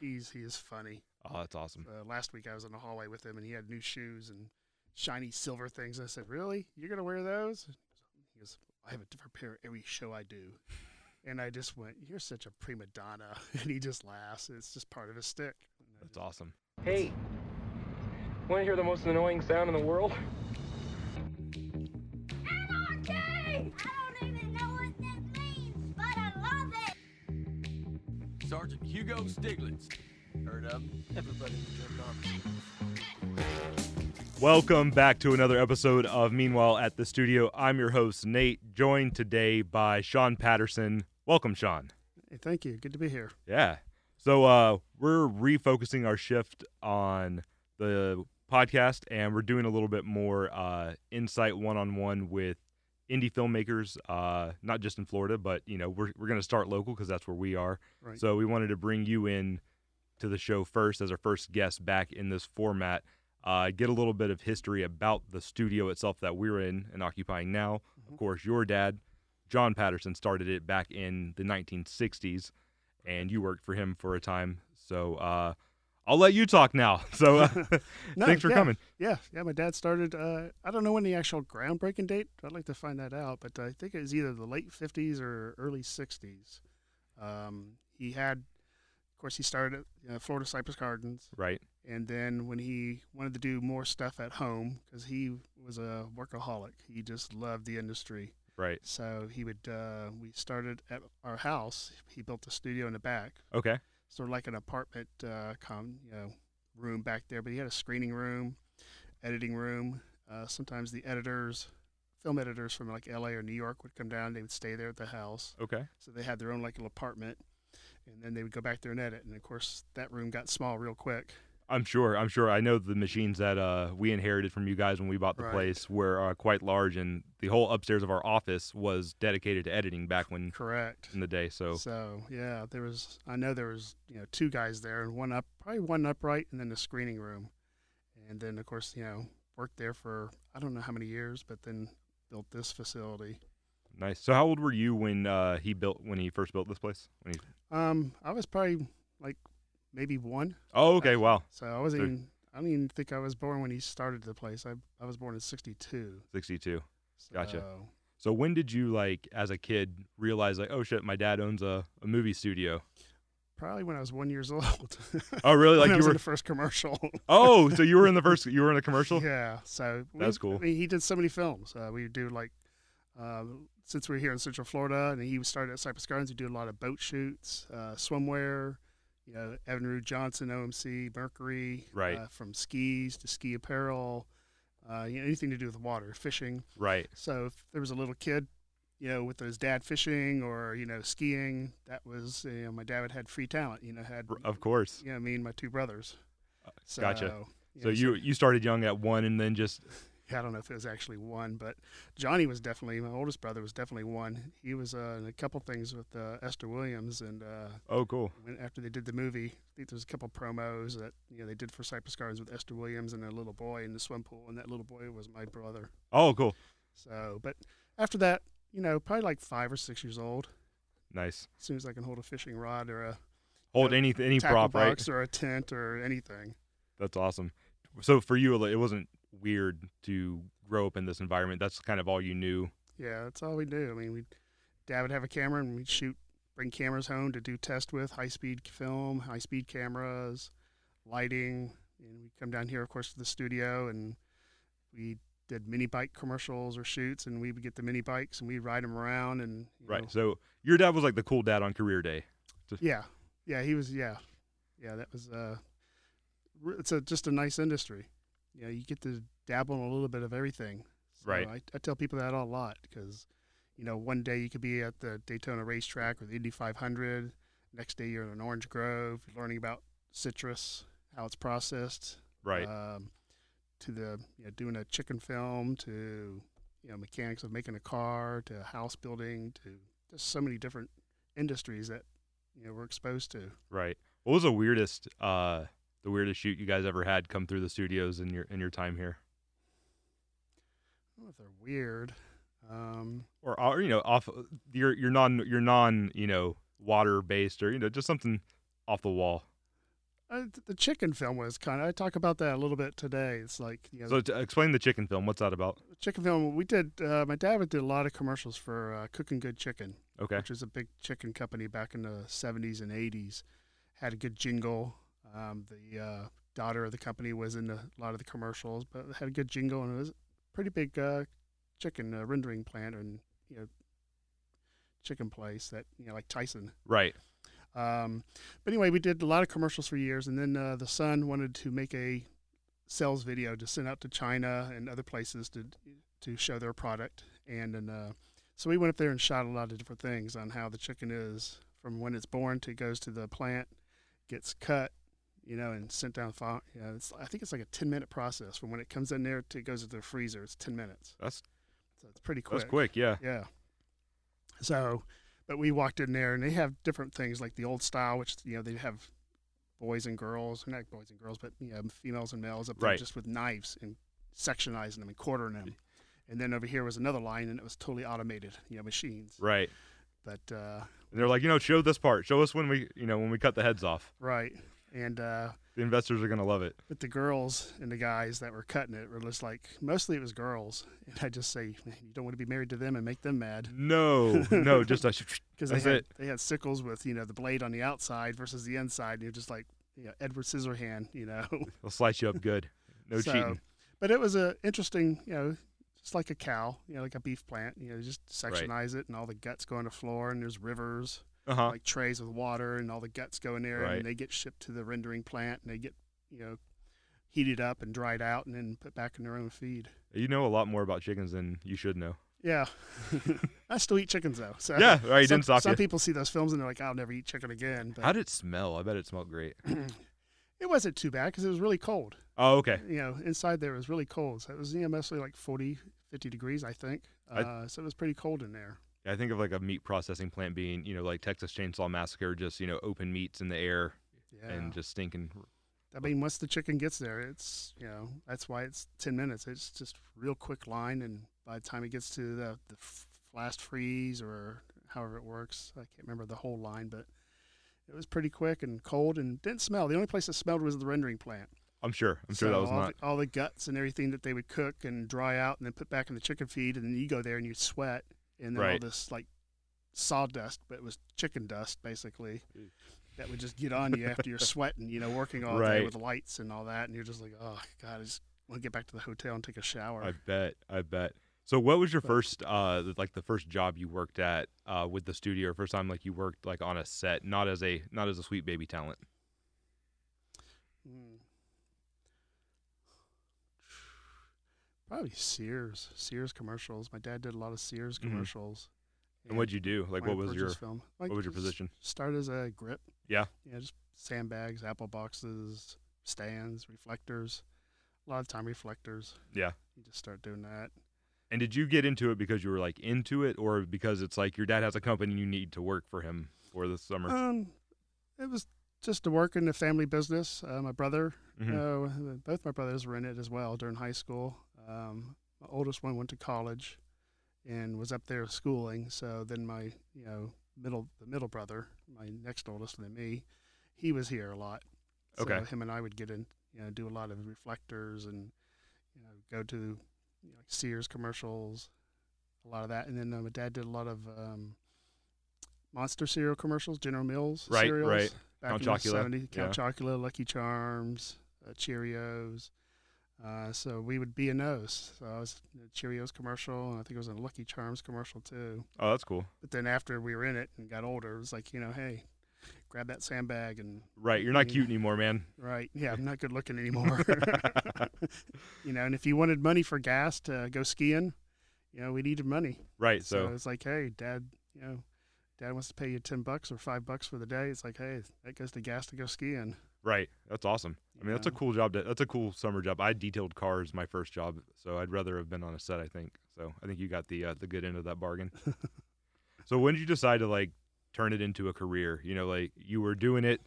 He's he is funny. Oh, that's awesome. Uh, last week I was in the hallway with him, and he had new shoes and shiny silver things. I said, "Really? You're gonna wear those?" He goes, "I have a different pair every show I do." And I just went, "You're such a prima donna," and he just laughs. It's just part of his stick. That's just- awesome. Hey, want to hear the most annoying sound in the world? Sergeant Hugo Stiglitz. Heard of him? Everybody jerk off. Welcome back to another episode of Meanwhile at the Studio. I'm your host, Nate, joined today by Sean Patterson. Welcome, Sean. Hey, thank you. Good to be here. Yeah. So uh, we're refocusing our shift on the podcast, and we're doing a little bit more uh, insight one-on-one with indie filmmakers, uh, not just in Florida, but you know we're we're gonna start local because that's where we are. Right. So we wanted to bring you in to the show first as our first guest back in this format. Uh, get a little bit of history about the studio itself that we're in and occupying now. Of course, your dad, John Patterson, started it back in the 1960s, and you worked for him for a time. So uh, I'll let you talk now. So uh, No, thanks for yeah, coming. Yeah, yeah. My dad started. Uh, I don't know when the actual groundbreaking date. I'd like to find that out, but I think it was either the late '50s or early '60s. Um, he had, of course, he started at uh, Florida Cypress Gardens, Right. and then when he wanted to do more stuff at home, because he was a workaholic, he just loved the industry. Right. So he would. Uh, we started at our house. He built a studio in the back, Okay. Sort of like an apartment uh, com, you know, room back there. But he had a screening room, editing room. Uh, sometimes the editors, film editors from like L.A. or New York would come down. They would stay there at the house, Okay. so they had their own like little apartment, and then they would go back there and edit. And of course, that room got small real quick. I'm sure. I'm sure. I know the machines that uh, we inherited from you guys when we bought the Right. place were uh, quite large, and the whole upstairs of our office was dedicated to editing back when Correct. in the day. So So yeah, there was. I know there was you know two guys there, and one up, probably one upright, and then the screening room, and then of course you know worked there for I don't know how many years, but then built this facility. nice. So how old were you when uh, he built when he first built this place? When he... Um, I was probably like maybe one, Oh, okay. Wow. so I wasn't. So- even, I don't even think I was born when he started the place. I I was born in '62. 62. Gotcha. So when did you like as a kid realize like oh shit my dad owns a, a movie studio? Probably when I was one years old. Oh really? Like when I you was were in the first commercial. Oh, so you were in the first you were in a commercial? Yeah, so we- That's cool. I mean, he did so many films. Uh, we do like, um, since we're here in Central Florida, and he was started at Cypress Gardens. We do a lot of boat shoots, uh, swimwear. You know, Evinrude Johnson, OMC, Mercury, Right. Uh, from skis to ski apparel, uh, you know, anything to do with water, fishing. Right. So if there was a little kid, you know, with his dad fishing or you know skiing, that was you know my dad had free talent. You know, had Of course. you know me and my two brothers. So, gotcha. you So know, you you started young at one and then just I don't know if it was actually one, but Johnny was definitely my oldest brother was definitely one. He was uh, in a couple things with uh, Esther Williams, and uh, oh cool. after they did the movie, I think there's a couple promos that you know they did for Cypress Gardens with Esther Williams and a little boy in the swim pool, and that little boy was my brother. Oh cool. So, but after that, you know, probably like five or six years old. Nice. As soon as I can hold a fishing rod or a Hold know, any any prop, right? or a tent or anything. That's awesome. So for you, it wasn't weird to grow up in this environment. That's kind of all you knew. Yeah, that's all we do. I mean, we dad would have a camera and we'd shoot, bring cameras home to do test with high speed film, high speed cameras, lighting, and we'd come down here, of course, to the studio and we did mini bike commercials or shoots, and we would get the mini bikes and we'd ride them around and Right. know- So your dad was like the cool dad on career day. yeah, yeah, he was. Yeah, yeah, that was. Uh, it's a just a nice industry. You know, you get to dabble in a little bit of everything. So Right. I, I tell people that a lot because, you know, one day you could be at the Daytona racetrack or the Indy 500. Next day you're in an Orange Grove, you're learning about citrus, how it's processed. Right. Um, to the you know, doing a chicken film to you know mechanics of making a car to house building to just so many different industries that you know we're exposed to. right. What was the weirdest uh the weirdest shoot you guys ever had come through the studios in your in your time here? I don't know if they're weird. Um, Or, or you know, off your your non your non, you know, water based or you know, just something off the wall. Uh, the chicken film was kind of. I talk about that a little bit today. It's like you know, So to explain the chicken film. What's that about? chicken film. We did. Uh, my dad did a lot of commercials for uh, Cooking Good Chicken, Okay. which was a big chicken company back in the '70s and '80s. Had a good jingle. Um, the uh, daughter of the company was in a lot of the commercials, but had a good jingle and it was a pretty big uh, chicken uh, rendering plant and you know chicken place that you know like Tyson. Right. Um, but anyway, we did a lot of commercials for years, and then uh, the son wanted to make a sales video to send out to China and other places to to show their product, and then uh, so we went up there and shot a lot of different things on how the chicken is from when it's born to goes to the plant, gets cut, you know, and sent down. File, you know, it's, I think it's like a ten minute process from when it comes in there to it goes to the freezer. It's ten minutes, That's so it's pretty quick. that's quick. Yeah. Yeah. So, but we walked in there and they have different things like the old style, which, you know, they have boys and girls, not boys and girls, but, you know, females and males up there Right. just with knives and sectionizing them and quartering them. And then over here was another line and it was totally automated, you know, machines. Right. But, uh, And they're like, you know, show this part. Show us when we, you know, when we cut the heads off. right. And, uh, The investors are gonna love it. but the girls and the guys that were cutting it were just like, mostly it was girls. And I just say, you don't want to be married to them and make them mad. No, no, just a. because they had it. they had sickles with you know the blade on the outside versus the inside. And you're just like you know Edward Scissorhand, you know. They'll slice you up good. No So, cheating. But it was a interesting, you know, just like a cow, you know, like a beef plant. You know, just sectionize it and all the guts go on the floor and there's rivers Uh huh. like trays with water and all the guts go in there Right. and they get shipped to the rendering plant and they get you know heated up and dried out and then put back in their own feed. You know a lot more about chickens than you should know. Yeah, I still eat chickens though. So Yeah, right. Some, some people see those films and they're like, "I'll never eat chicken again." But How did it smell? I bet it smelled great. it wasn't too bad because it was really cold. Oh, okay. You know, inside there was really cold. So it was you know, mostly like 40, 50 degrees, I think. I- Uh, so it was pretty cold in there. I think of like a meat processing plant being, you know, like Texas Chainsaw Massacre, just you know, open meats in the air Yeah. and just stinking. I mean, once the chicken gets there, it's you know that's why it's ten minutes. It's just real quick line, and by the time it gets to the the f- fast freeze or however it works, I can't remember the whole line, but it was pretty quick and cold and didn't smell. The only place that smelled was the rendering plant. I'm sure. I'm sure that was all not. the, all the guts and everything that they would cook and dry out and then put back in the chicken feed, and then you go there and you sweat, and then all Right. this like sawdust, but it was chicken dust basically. That would just get on you after you're sweating, you know, working all day Right. with lights and all that, and you're just like, oh god, I just want to get back to the hotel and take a shower. I bet. I bet. So, what was your But- first, uh, like the first job you worked at, uh, with the studio? First time like you worked like on a set, not as a not as a sweet baby talent. Probably Sears, Sears commercials. My dad did a lot of Sears Mhm. commercials. And what'd you do? Like, what was your film. Like, what was your position? Start as a grip. Yeah. Yeah, just sandbags, apple boxes, stands, reflectors. A lot of time reflectors. Yeah. You just start doing that. And did you get into it because you were like into it, or because it's like your dad has a company and you need to work for him for the summer? Um, it was just to work in the family business. Uh, my brother, Mhm. uh, both my brothers were in it as well during high school. Um, my oldest one went to college and was up there schooling. So then my, you know, middle the middle brother, my next oldest than me, he was here a lot. So Okay. him and I would get in, you know, do a lot of reflectors and you know go to you know, like Sears commercials, a lot of that. And then uh, my dad did a lot of um, Monster cereal commercials, General Mills Right, cereals. right. Back Count in the Chocula, 70s, Count Chocula, Lucky Charms, uh, Cheerios. Uh, so we would be a nose. So I was in a Cheerios commercial, and I think it was a Lucky Charms commercial too. Oh, that's cool. But then after we were in it and got older, it was like, you know, hey, grab that sandbag and Right, you're not Yeah. cute anymore, man. right, yeah, I'm not good looking anymore. you know, and if you wanted money for gas to go skiing, you know, we needed money. Right, So, so it's like, hey, dad, you know, dad wants to pay you ten bucks or five bucks for the day. It's like, hey, that goes to gas to go skiing. Right, that's awesome. I mean, that's a cool job. To, that's a cool summer job. I detailed cars my first job, so I'd rather have been on a set. I think. So I think you got the uh, the good end of that bargain. so when did you decide to like turn it into a career? You know, like you were doing it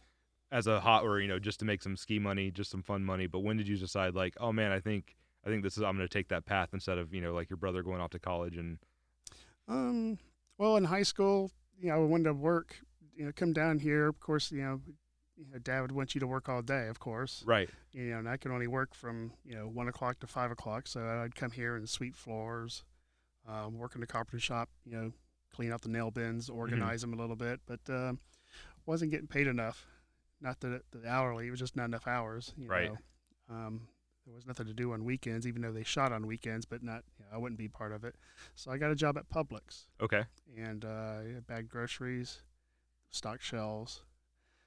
as a hot or you know just to make some ski money, just some fun money. But when did you decide like, oh man, I think I think this is I'm going to take that path instead of you know like your brother going off to college and Um, well, in high school, you know, I wanted to work, you know, come down here. Of course, you know, you know, Dad would want you to work all day, of course. Right. You know, and I could only work from you know one o'clock to five o'clock, so I'd come here and sweep floors, um, work in the carpenter shop. You know, clean out the nail bins, Mm-hmm. organize them a little bit, but um, wasn't getting paid enough. Not that the hourly, it was just not enough hours. You Right. Know. Um, there was nothing to do on weekends, even though they shot on weekends, but not. You know, I wouldn't be part of it. So I got a job at Publix Okay. and uh, I bagged groceries, stocked shelves.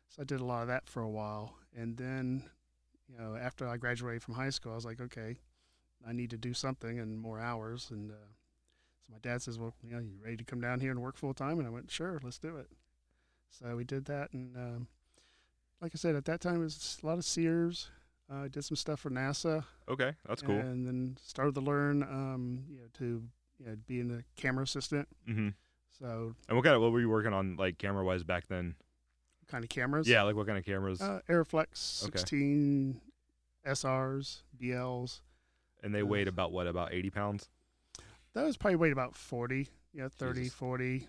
So I did a lot of that for a while, and then, you know, after I graduated from high school, I was like, okay, I need to do something and more hours. And uh, so my dad says, well, you know, you ready to come down here and work full time? And I went, sure, let's do it. So we did that, and um, like I said, at that time it was a lot of Sears. Uh, I did some stuff for NASA, Okay. That's cool. and then started to learn, um, you know, to you know, being a camera assistant. hmm So And what kind of what were you working on like camera wise back then? Kind of cameras. Yeah, like what kind of cameras? Uh, Arriflex Okay. 16 SRs, BLs. and they uh, weighed about what? About eighty pounds. Those probably weighed about 40, you know, 30, Jesus. 40.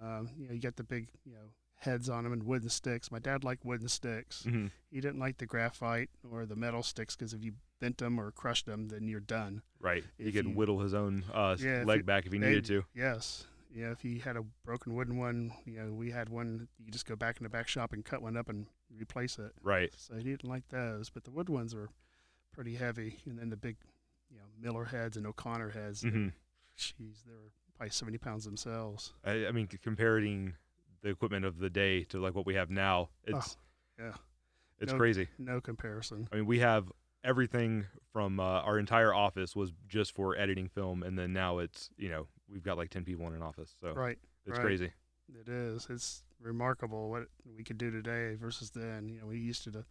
Um, you know, you get the big, you know, heads on them and wooden sticks. My dad liked wooden sticks. hmm He didn't like the graphite or the metal sticks because if you bent them or crushed them, then you're done. Right. He could you- whittle his own uh, Yeah, if leg back if he needed to. Yes. Yeah, if he had a broken wooden one, you know, we had one, you just go back in the back shop and cut one up and replace it. Right. So he didn't like those, but the wood ones were pretty heavy. And then the big, you know, Miller heads and O'Connor heads. hmm Jeez, they were probably 70 pounds themselves. I, I mean, comparing the equipment of the day to like what we have now, it's Oh, yeah. it's No- crazy. No comparison. I mean, we have everything from uh, our entire office was just for editing film, and then now it's you know we've got like ten people in an office, so Right. it's right. crazy. It is. It's remarkable what we could do today versus then. You know, we used to, do-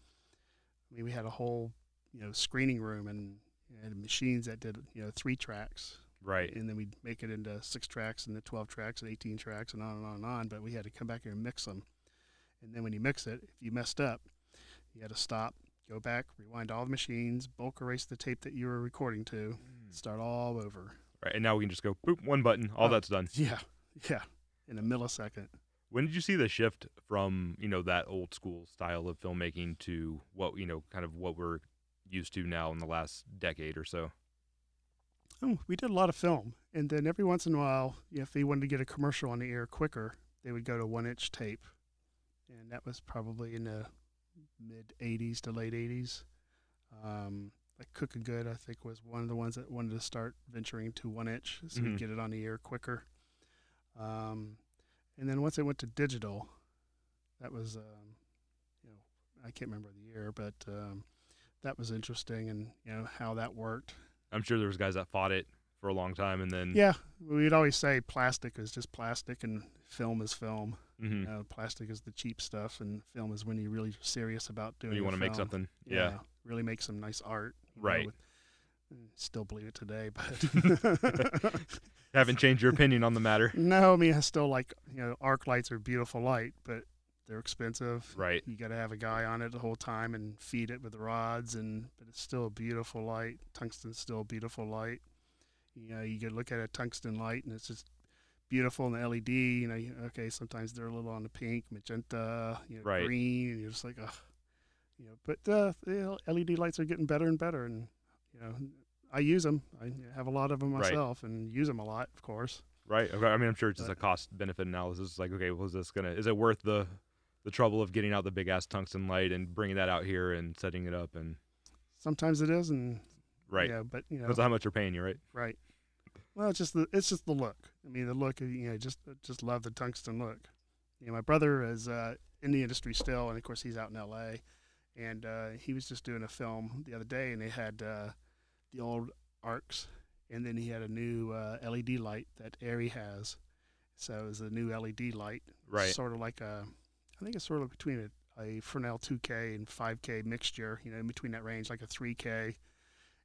I mean, we had a whole, you know, screening room and, and machines that did, you know, three tracks. Right. And then we'd make it into six tracks and then 12 tracks and 18 tracks and on and on and on. But we had to come back here and mix them. And then when you mix it, if you messed up, you had to stop, go back, rewind all the machines, bulk erase the tape that you were recording to, mm. start all over. Right. And now we can just go boop one button, all Oh. that's done. Yeah. Yeah. In a millisecond. When did you see the shift from you know that old school style of filmmaking to what you know kind of what we're used to now in the last decade or so? Oh, we did a lot of film, and then every once in a while, if they wanted to get a commercial on the air quicker, they would go to one-inch tape, and that was probably in the mid '80s to late '80s. Um, like Cooking Good, I think, was one of the ones that wanted to start venturing to one-inch, so Mhm. we'd get it on the air quicker. Um, and then once I went to digital, that was, um, you know, I can't remember the year, but um, that was interesting, and you know how that worked. I'm sure there was guys that fought it for a long time, and then Yeah, we'd always say plastic is just plastic and film is film. mhm, You know, plastic is the cheap stuff, and film is when you're really serious about doing. you want to make something. Yeah. really make some nice art. You know, Right. mm, still believe it today, but Haven't changed your opinion on the matter. no, I mean I still like you know arc lights are beautiful light, but they're expensive. Right. You got to have a guy on it the whole time and feed it with rods, and but it's still a beautiful light. Tungsten's still a beautiful light. You know, you could look at a tungsten light, and it's just beautiful. And the LED, you know, okay, sometimes they're a little on the pink, magenta, you know, Right. green, and you're just like, ugh, you know. But uh, the LED lights are getting better and better, and you know, I use them. I have a lot of them Right. myself, and use them a lot, of course. Right. Okay. I mean, I'm sure it's just a cost benefit analysis. It's like, okay, well, is this gonna is it worth the the trouble of getting out the big ass tungsten light and bringing that out here and setting it up and Sometimes it is, and right. yeah, but you know, That's how much they're paying you, right? Right. Well, it's just the it's just the look. I mean, the look. You know, just just love the tungsten look. You know, my brother is uh, in the industry still, and of course he's out in L.A. And uh, he was just doing a film the other day, and they had uh, the old arcs, and then he had a new uh, LED light that ARRI has. So it was a new LED light, Right. Sort of like a, I think it's sort of between a, a Fresnel 2K and 5K mixture. You know, in between that range, like a 3K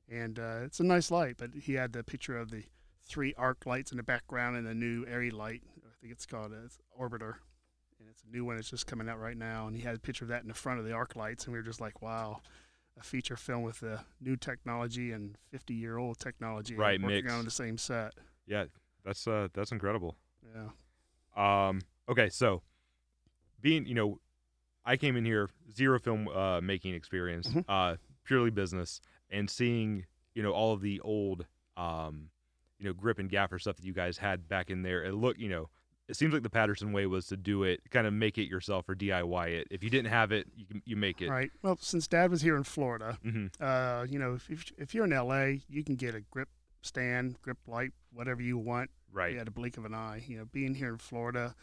and uh, it's a nice light. But he had the picture of the three arc lights in the background and the new ARRI light. I think it's called a it's Orbiter, and it's a new one. It's just coming out right now. And he had a picture of that in the front of the arc lights, and we were just like, wow. A feature film with the new technology and 50 year old technology Right, working mixed. on the same set. Yeah. That's uh that's incredible. Yeah. Um. Okay. So, being you know, I came in here zero film uh, making experience, Mhm. uh, purely business, and seeing you know all of the old um, you know grip and gaffer stuff that you guys had back in there. It look you know it seems like the Patterson way was to do it, kind of make it yourself or DIY it. If you didn't have it, you can, you make it. Right. Well, since Dad was here in Florida, hmm uh, you know, if, if if you're in LA, you can get a grip stand, grip light, whatever you want Right. at a blink of an eye. You know, being here in Florida,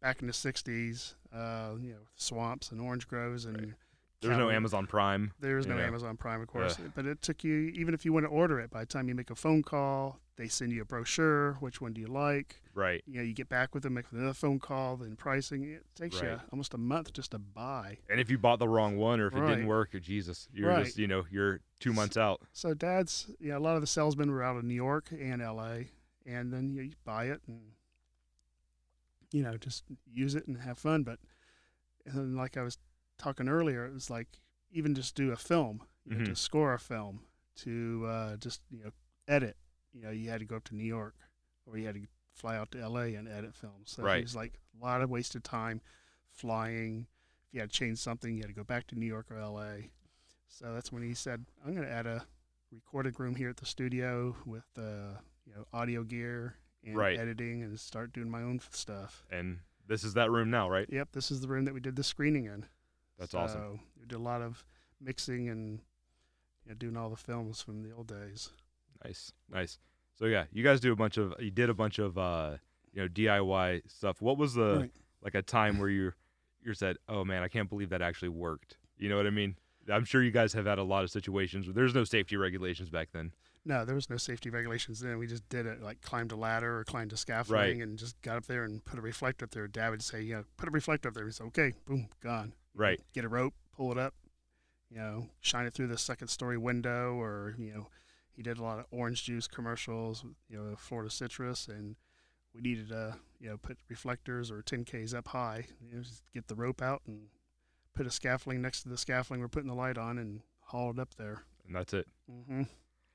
back in the '60s, uh, you know, swamps and orange groves and Right. There's no Amazon Prime. There's no Yeah. Amazon Prime, of course, but it took you even if you want to order it. By the time you make a phone call, they send you a brochure. Which one do you like? Right. You know, you get back with them, make another phone call, then pricing. It takes you almost a month just to buy. And if you bought the wrong one or if it didn't work, or Jesus, you're Right. just you know you're two months out. So Dad's, you know, a lot of the salesmen were out of New York and L.A. And then you, you buy it and you know just use it and have fun. But and like I was talking earlier, it was like even just do a film, you know, Mhm. to score a film, to uh, just you know edit. You know, you had to go up to New York or you had to fly out to L.A. and edit films. So Right. it was like a lot of wasted time flying. If you had to change something, you had to go back to New York or L.A. So that's when he said, "I'm going to add a recording room here at the studio with uh, you know audio gear and Right. editing, and start doing my own stuff." And this is that room now, right? Yep, this is the room that we did the screening in. That's awesome. So we did a lot of mixing and you know, doing all the films from the old days. Nice, nice. So yeah, you guys do a bunch of you did a bunch of uh, you know DIY stuff. What was the Right. like a time where you you said, "Oh man, I can't believe that actually worked." You know what I mean? I'm sure you guys have had a lot of situations where there's no safety regulations back then. No, there was no safety regulations then. We just did it like climbed a ladder or climbed a scaffolding and just got up there and put a reflector up there. Dad would say, you know, put a reflector up there. We said, okay, boom, gone. Right. Get a rope, pull it up, you know, shine it through the second story window or, you know, he did a lot of orange juice commercials, you know, Florida citrus and we needed to, you know, put reflectors or 10Ks up high. You know, just get the rope out and put a scaffolding next to the scaffolding we're putting the light on and haul it up there. And that's it. hmm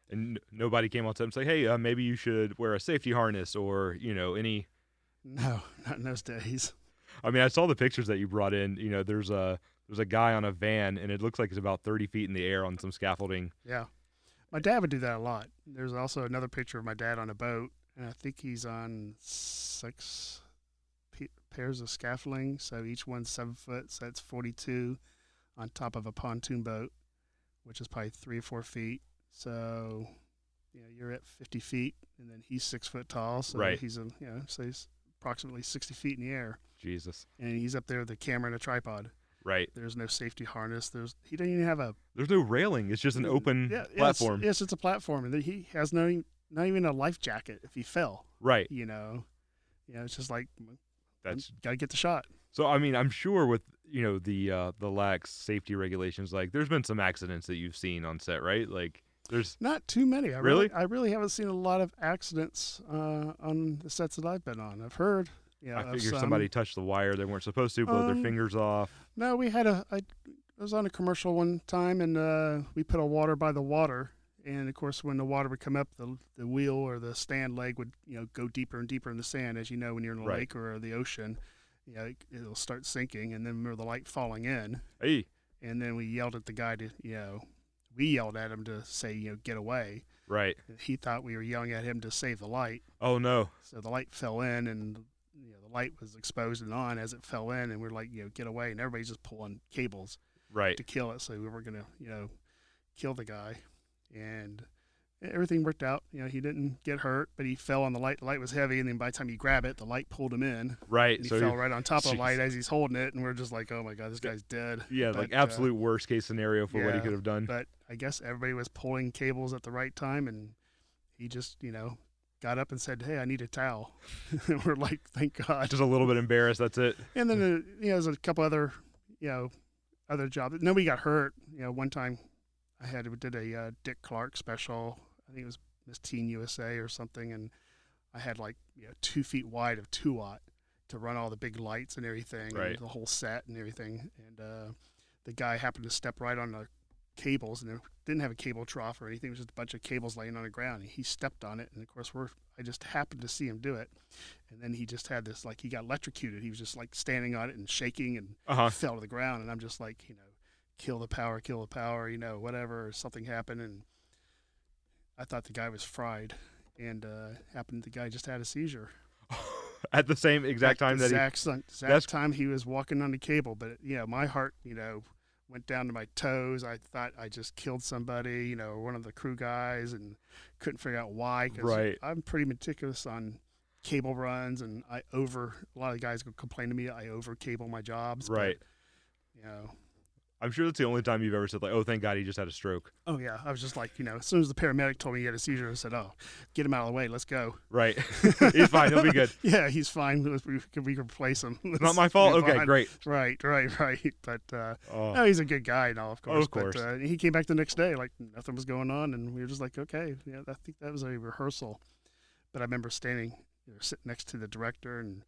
And n- nobody came out to him and say, "Hey, uh, maybe you should wear a safety harness or you know any." No, not in those days. I mean, I saw the pictures that you brought in. You know, there's a there's a guy on a van, and it looks like it's about 30 feet in the air on some scaffolding. Yeah. My dad would do that a lot. There's also another picture of my dad on a boat, and I think he's on six p- pairs of scaffolding. So each one's seven foot, so that's 42 on top of a pontoon boat, which is probably three or four feet. So, you know, you're at 50 feet, and then he's six foot tall. So Right. he's, a, you know, so he's approximately 60 feet in the air. Jesus. And he's up there with a camera and a tripod. Right. There's no safety harness. There's he doesn't even have a There's no railing. It's just an open yeah, platform. Yes, it's a platform, and he has no not even a life jacket if he fell. Right. You know, you know, it's just like That's gotta get the shot. so. I mean, I'm sure with you know the uh, the lax safety regulations, like there's been some accidents that you've seen on set, right? Like there's Not too many. I Really? really, I really haven't seen a lot of accidents uh, on the sets that I've been on. I've heard. You know, I figure some. somebody touched the wire they weren't supposed to, blow their Um, fingers off. No, we had a. I, I was on a commercial one time, and uh, we put a water by the water. And of course, when the water would come up, the the wheel or the stand leg would you know go deeper and deeper in the sand. As you know, when you're in a Right. lake or the ocean, you know, it, it'll start sinking, and then remember the light falling in. Hey, And then we yelled at the guy to you know, we yelled at him to say you know get away. right. He thought we were yelling at him to save the light. Oh no. So the light fell in, and you know the light was exposed and on as it fell in, and we're like you know get away, and everybody's just pulling cables Right. to kill it. So we were gonna, you know, kill the guy, and everything worked out. You know, he didn't get hurt, but he fell on the light. The light was heavy, and then by the time you grab it, the light pulled him in. Right. And he So fell right on top of the light as he's holding it, and we're just like, oh my god, this guy's dead. yeah, like But, uh, absolute worst case scenario for what he could have done. But I guess everybody was pulling cables at the right time, and he just, you know. Got up and said, "Hey, I need a towel." and we're like, "Thank God." Just a little bit embarrassed. That's it. And then uh, you know, there's a couple other, you know, other jobs. Nobody got hurt. You know, one time I had did a uh, Dick Clark special. I think it was Miss Teen USA or something, and I had like you know two feet wide of two watt to run all the big lights and everything, Right. and the whole set and everything. And uh, the guy happened to step right on the cables, and it didn't have a cable trough or anything. It was just a bunch of cables laying on the ground. And he stepped on it, and of course, we're I just happened to see him do it, and then he just had this like he got electrocuted. He was just like standing on it and shaking and Uh huh. fell to the ground, and I'm just like, you know, kill the power, kill the power, you know, whatever. Something happened, and I thought the guy was fried, and uh, happened the guy just had a seizure. At the same exact At time that he. exact, That's- time he was walking on the cable, but you know, my heart, you know, went down to my toes. I thought I just killed somebody, you know, one of the crew guys, and couldn't figure out why. Cause Right. I'm pretty meticulous on cable runs, and I over. A lot of guys complain to me I over cable my jobs. but, Right. you know. I'm sure that's the only time you've ever said like, "Oh, thank God he just had a stroke." Oh yeah, I was just like, you know, as soon as the paramedic told me he had a seizure, I said, "Oh, get him out of the way. Let's go." Right. He's fine. He'll be good. Yeah, he's fine. We can we can replace him. It's not my fault. Okay, fine. great. Right, right, right. But uh, Oh, no, he's a good guy and all, of course. Oh, Of course. But uh, he came back the next day like nothing was going on, and we were just like, okay, yeah, I think that was a rehearsal. But I remember standing, you know, sitting next to the director, and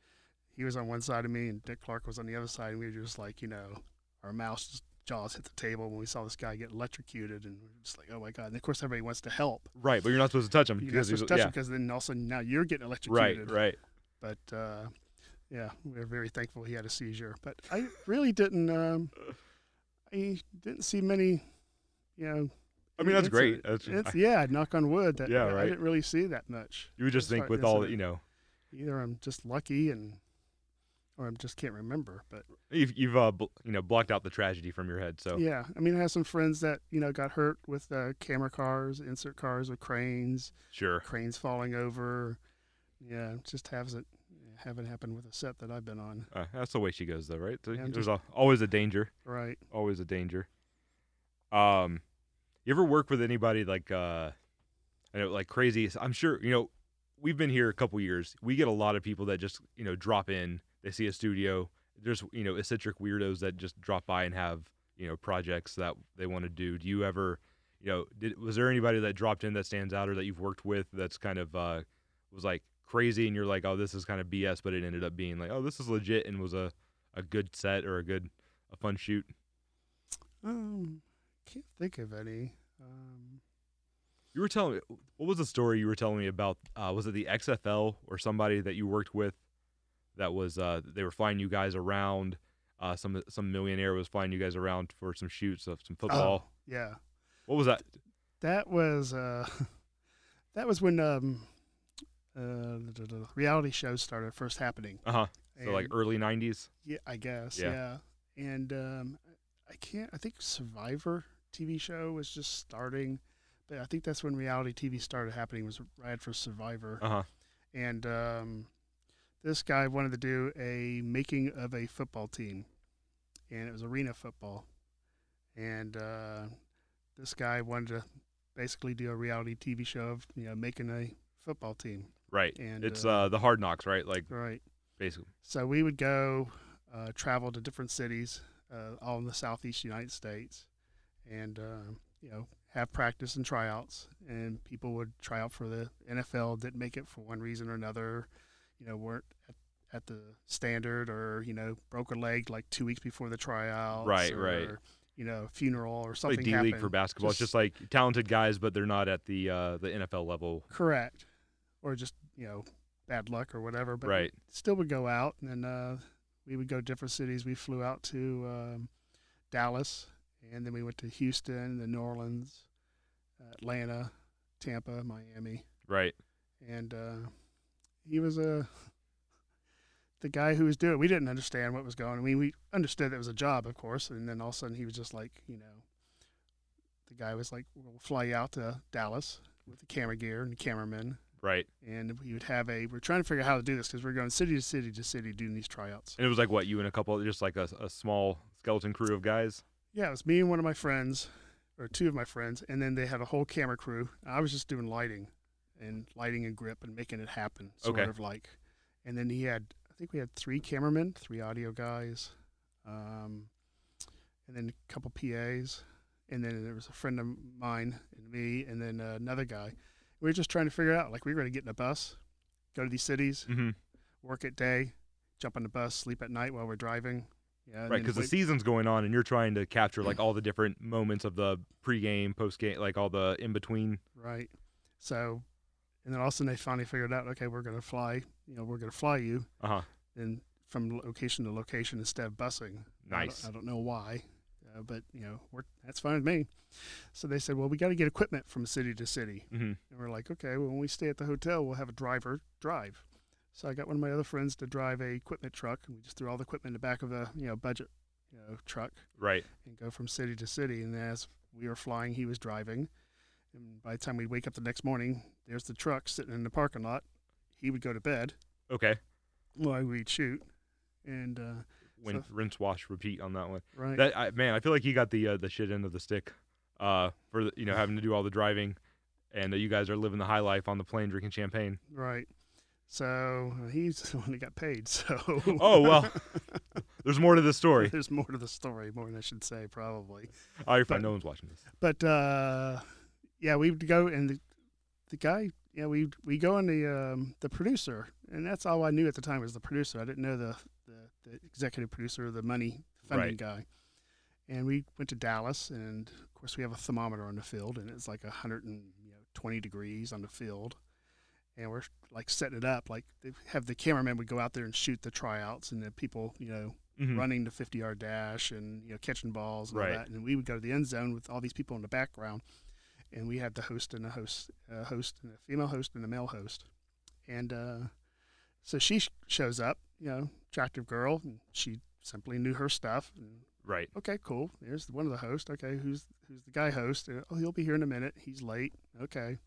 he was on one side of me, and Dick Clark was on the other side, and we were just like, you know, our mouths just jaws hit the table when we saw this guy get electrocuted, and we were just like, oh my god! And of course, everybody wants to help. right, but you're not supposed to touch him You're not because he's supposed to touch yeah. him because then a sudden now you're getting electrocuted. right. right. But uh, yeah, we are very thankful he had a seizure. But I really didn't. Um, I didn't see many. You know. I mean, that's great. That's- it's, yeah, knock on wood. That Yeah, I, I didn't really see that much. You would just think with all a- you know, Either I'm just lucky and, or I just can't remember. But you've, you've uh, bl- you know blocked out the tragedy from your head. So yeah, I mean, I have some friends that you know got hurt with uh, camera cars, insert cars with cranes, sure. cranes falling over. Yeah, just hasn't haven't happened with a set that I've been on. Uh, that's the way she goes, though, right? Yeah, There's just- a, always a danger. Right. Always a danger. Um, you ever work with anybody like uh, I know like crazy? I'm sure you know. We've been here a couple years. We get a lot of people that just you know drop in. They see a studio. There's you know eccentric weirdos that just drop by and have you know projects that they want to do. Do you ever, you know, did was there anybody that dropped in that stands out or that you've worked with that's kind of uh, was like crazy and you're like, oh, this is kind of BS, but it ended up being like, oh, this is legit and was a a good set or a good a fun shoot. Um, can't think of any. Um, You were telling me what was the story you were telling me about? Uh, was it the XFL or somebody that you worked with that was uh, they were flying you guys around? Uh, some some millionaire was flying you guys around for some shoots of some football. Oh, yeah, What was that? that was uh, that was when um, uh, the reality shows started first happening. Uh huh. So like early '90s. yeah, I guess, Yeah. yeah. And um, I can't. I think Survivor TV show was just starting, but I think that's when reality TV started happening. Was right for Survivor. Uh huh. and um, this guy wanted to do a making of a football team, and it was arena football, and uh, this guy wanted to basically do a reality TV show of you know making a football team, Right. And, it's uh, uh, the hard knocks, right? Like right? basically. So we would go uh, travel to different cities, uh, all in the southeast United States, and uh, you know have practice and tryouts. And people would try out for the NFL, didn't make it for one reason or another, you know, weren't at, the standard, or you know broke a leg like two weeks before the tryouts, Right, or, right. You know, funeral or Like something. D League for basketball. it's Just- just like talented guys, but they're not at the uh, the NFL level. Correct, or just you know bad luck or whatever. But right. still would go out and then uh, we would go to different cities. We flew out to um, Dallas and then we went to Houston, then New Orleans, Atlanta, Tampa, Miami, Right. and uh, he was a the guy who was doing. it. We didn't understand what was going. on. I mean, we understood it was a job, of course, and then all of a sudden he was just like, you know, the guy was like, "We'll fly you out to Dallas with the camera gear and the cameraman." Right. and we would have a. We're trying to figure out how to do this because we're going city to city to city doing these tryouts. And it was like what you and a couple, just like a, a small skeleton crew of guys. Yeah, it was me and one of my friends, or two of my friends, and then they had a whole camera crew. I was just doing lighting, and lighting and grip and making it happen, sort Okay. of like. And then he had, think we had three cameramen, three audio guys, um, and then a couple PAs, and then there was a friend of mine and me, and then uh, another guy. We were just trying to figure out, like, we were going to get in a bus, go to these cities, Mm-hmm. work at day, jump on the bus, sleep at night while we're driving, Yeah, Right, because the season's going on, and you're trying to capture like all the different moments of the pregame, postgame, like all the in between. Right. So, and then all of a sudden they finally figured out, okay, we're going to fly, you know, we're going to fly you Uh huh. and from location to location instead of busing. I don't- Nice. I don't, know why, uh, but you know, we're, that's fine with me. So they said, well, we got to get equipment from city to city. hmm And we're like, okay, well, when we stay at the hotel, we'll have a driver drive. So I got one of my other friends to drive a equipment truck, and we just threw all the equipment in the back of a you know budget you know truck Right. and go from city to city. And as we were flying, he was driving. And by the time we'd wake up the next morning, there's the truck sitting in the parking lot. He would go to bed Okay. while we'd shoot. And uh, When rinse, wash, repeat on that one. right, That I, man, I feel like he got the uh, the shit end of the stick, uh, for the, you know having to do all the driving, and uh, you guys are living the high life on the plane drinking champagne. right. So uh, he's the one that got paid. So Oh well, there's more to the story. there's more to the story, more than I should say, probably. Oh, you're fine. No one's watching this. But uh, yeah, we would go and the, guy, yeah, we we go and the um, the producer, and that's all I knew at the time was the producer. I didn't know the the, the executive producer, or the money funding Right. guy. And we went to Dallas, and of course we have a thermometer on the field, and it's like a hundred and you know twenty degrees on the field, and we're like setting it up. Like they have the cameraman would go out there and shoot the tryouts, and the people, you know, Mhm. running the 50 yard dash and you know catching balls and Right. all that. And we would go to the end zone with all these people in the background, and we had the host and a host, a host and a female host and a male host, and uh, so she sh- shows up, you know, attractive girl, and she simply knew her stuff. And Right. okay, cool. There's one of the hosts. Okay, who's who's the guy host? Uh, Oh, he'll be here in a minute. He's late. Okay,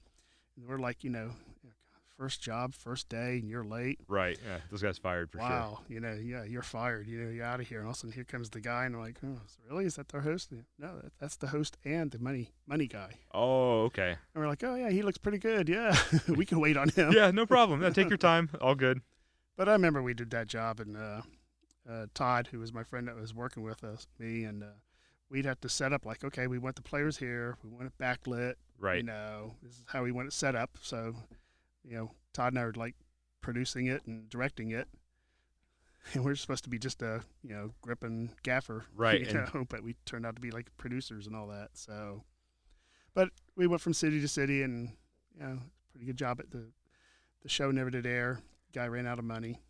and we're like, you know, first job, first day, and you're late Right. Yeah. This guy's fired for sure. wow, you know, yeah, you're fired. You know, you're out of here. And all of a sudden, here comes the guy, and I'm like, oh, really? Is that their host? No, that, that's the host and the money money guy. Oh, okay. And we're like, oh yeah, he looks pretty good. Yeah, we can wait on him. Yeah, no problem. Yeah, take your time. All good. But I remember we did that job, and uh, uh, Todd, who was my friend that was working with us, me, and uh, we'd have to set up like, okay, we want the players here, we want it backlit, Right. You know, this is how we want it set up. So, you know, Todd and I are like producing it and directing it. And we're supposed to be just a, you know, grip and gaffer. Right, You know, but we turned out to be like producers and all that. So, but we went from city to city and, you know, pretty good job at the, the show never did air. Guy ran out of money.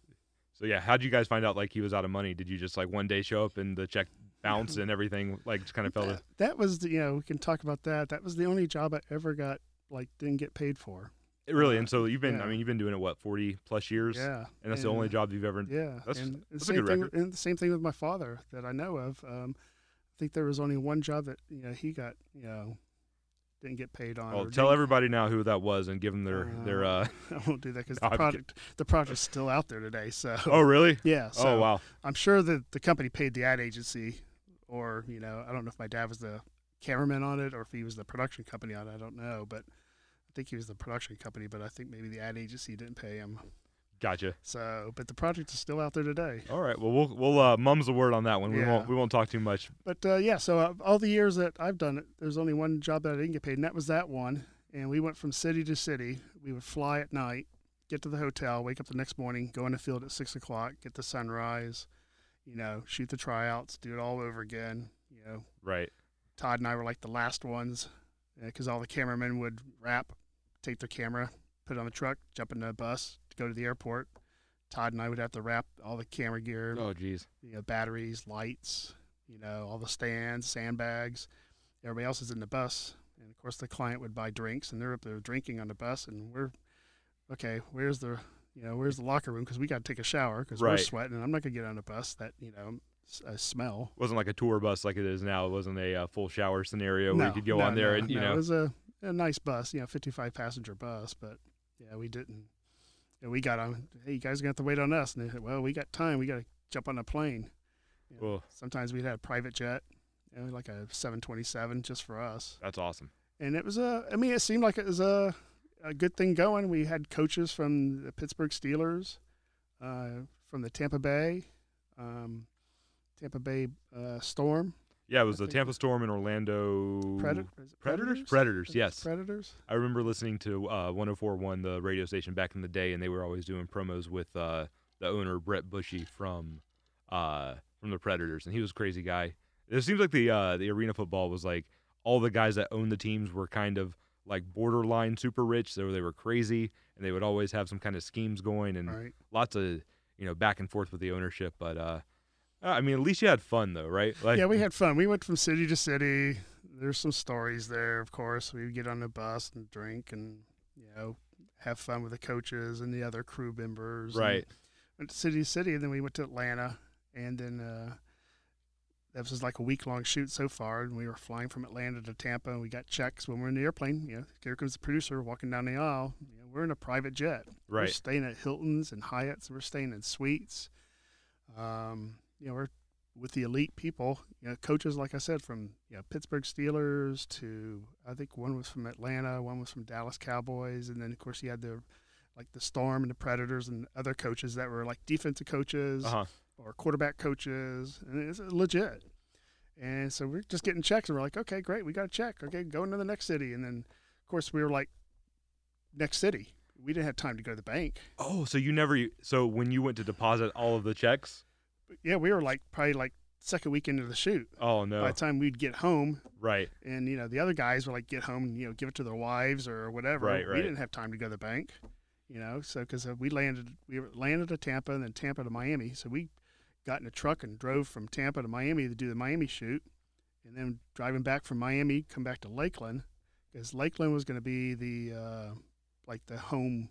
So yeah, how'd you guys find out like he was out of money? Did you just like one day show up and the check bounced and everything like just kind of fell That, that was, the, you know, we can talk about that. That was the only job I ever got, like, didn't get paid for. Really? And so you've been, I Yeah. mean, you've been doing it what forty plus years, Yeah. and that's the only job you've ever. Yeah, That's- and the that's a good thing. record. And the same thing with my father that I know of. Um, I think there was only one job that you know he got you know didn't get paid on. Well, or tell everybody now who that was and give them their their. uh I won't do that because the project the project's still out there today. So Oh really? yeah. So oh wow. I'm sure that the company paid the ad agency, or you know I don't know if my dad was the cameraman on it or if he was the production company on it. I don't know, but I think he was the production company. But I think maybe the ad agency didn't pay him. Gotcha. So, but the project is still out there today. All right. Well, we'll we'll uh, mum's the word on that one. We Yeah. won't we won't talk too much. But uh, yeah, so uh, all the years that I've done it, there's only one job that I didn't get paid, and that was that one. And we went from city to city. We would fly at night, get to the hotel, wake up the next morning, go in the field at six o'clock, get the sunrise, you know, shoot the tryouts, do it all over again. You know, Right. Todd and I were like the last ones because all the cameramen would wrap, take their camera, put it on the truck, jump in the bus to go to the airport. Todd and I would have to wrap all the camera gear, Oh geez. you know, batteries, lights, you know, all the stands, sandbags. Everybody else is in the bus, and of course the client would buy drinks, and they're up there drinking on the bus, and we're okay. Where's the you know where's the locker room because we got to take a shower because we're sweating, and I'm not gonna get on a bus that you know uh, smell. wasn't like a tour bus like it is now. It wasn't a uh, full shower scenario where you could go no, on there no, and you no, know. it was a, a nice bus, you know, 55 passenger bus, but yeah, we didn't. And we got on. Hey, you guys have to wait on us, and they said, well, we got time. We got to jump on a plane. You know, Well, Sometimes we'd had a private jet, you know, like a 727 just for us. that's awesome. And it was a, I mean, it seemed like it was a, a good thing going. We had coaches from the Pittsburgh Steelers, uh, from the Tampa Bay, um, Tampa Bay uh, Storm. Yeah, it was I the Tampa Storm in Orlando Predat- is it Predators. Predators. Yes. Predators. I remember listening to uh, 104.1, the radio station back in the day, and they were always doing promos with uh, the owner Brett Bouchy from uh, from the Predators, and he was a crazy guy. It seems like the uh, the arena football was like all the guys that owned the teams were kind of like borderline super rich, so they were crazy, and they would always have some kind of schemes going and Right. lots of you know back and forth with the ownership. But uh, I mean, at least you had fun though, right? Like, yeah, we had fun. We went from city to city. There's some stories there, of course. We would get on the bus and drink and, you know, have fun with the coaches and the other crew members. right. Went to city to city, and then we went to Atlanta. And then uh, that was like a week long shoot so far. And we were flying from Atlanta to Tampa, and we got checks when we're in the airplane. You know, here comes the producer walking down the aisle. You know, we're in a private jet. Right. We're staying at Hilton's and Hyatt's. We're staying in suites. Um, you know, we're with the elite people. You know, coaches like I said from you know Pittsburgh Steelers to I think one was from Atlanta, one was from Dallas Cowboys, and then of course you had the like the Storm and the Predators and other coaches that were like defensive coaches Uh huh. or quarterback coaches, and it's legit. And so we're just getting checks, and we're like, okay, great, we got a check. Okay, going to the next city, and then of course we were like, next city. We didn't have time to go to the bank. Oh, so you never. So when you went to deposit all of the checks, yeah, we were like probably like second week into the shoot. oh no, By the time we'd get home, right, and you know the other guys were like get home and you know give it to their wives or whatever. Right, right. We didn't have time to go to the bank, you know. So because we landed, we landed at Tampa and then Tampa to Miami. So we got in a truck and drove from Tampa to Miami to do the Miami shoot, and then driving back from Miami, come back to Lakeland because Lakeland was going to be the uh, like the home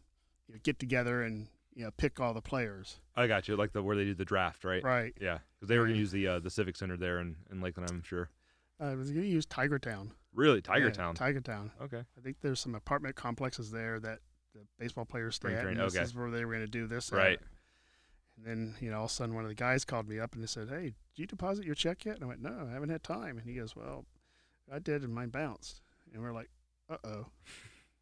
you know, get together and you know pick all the players. I got you. Like the where they do the draft, right? Right. Yeah, because they were gonna use the uh, the civic center there in, in Lakeland, I'm sure. Uh, I was going to use Tiger Town. Really, Tiger Yeah, Town. Tiger Town. okay. I think there's some apartment complexes there that the baseball players stay Spring at. train, And this okay. is where they were going to do this. at. Right. And then, you know, all of a sudden one of the guys called me up and they said, Hey, did you deposit your check yet? And I went, No, I haven't had time. And he goes, Well, I did and mine bounced. And we're like, Uh oh.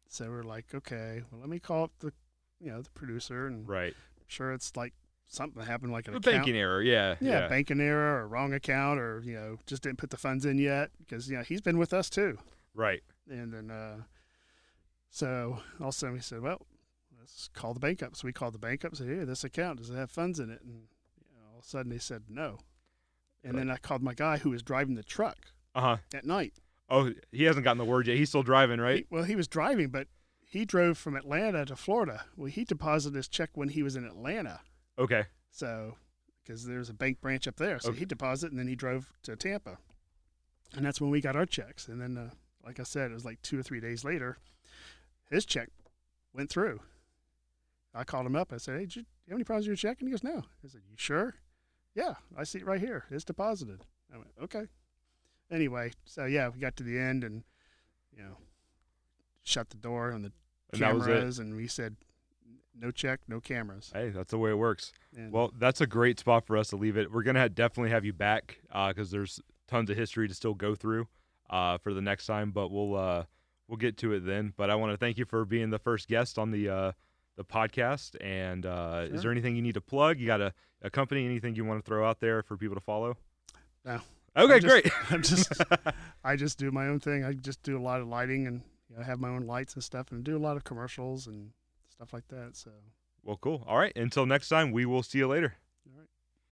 so we're like, Okay, well, let me call up the, you know, the producer and Right. I'm sure it's like something happened, like an A account. banking error. Yeah. yeah, Yeah. banking error or wrong account or, you know, just didn't put the funds in yet because, you know, he's been with us too. Right. And then, uh, so all of a sudden we said, well, let's call the bank up. So we called the bank up and said, hey, this account, does it have funds in it? And you know, all of a sudden they said no. And then I called my guy who was driving the truck Uh huh. at night. Oh, he hasn't gotten the word yet. He's still driving, right? He- well, he was driving, but he drove from Atlanta to Florida. Well, he deposited his check when he was in Atlanta. Okay. So, because there's a bank branch up there. So Okay. he deposited and then he drove to Tampa. And that's when we got our checks. And then, uh, like I said, it was like two or three days later, his check went through. I called him up. I said, Hey, did you, do you have any problems with your check? And he goes, No. I said, You sure? Yeah, I see it right here. It's deposited. I went, Okay. Anyway, so yeah, we got to the end and, you know, shut the door on the And that was it. cameras. And we said, No check, no cameras. Hey, that's the way it works. And Well, that's a great spot for us to leave it. We're gonna ha- definitely have you back because there's tons of history to still go through uh, for the next time. But we'll uh, we'll get to it then. But I want to thank you for being the first guest on the uh, the podcast. And uh, is there anything you need to plug? You got a, a company? Anything you want to throw out there for people to follow? No. Okay, I'm just- great. I'm just I just do my own thing. I just do a lot of lighting and you know, have my own lights and stuff and do a lot of commercials and stuff like that. So well, cool. All right. Until next time, we will see you later. all right.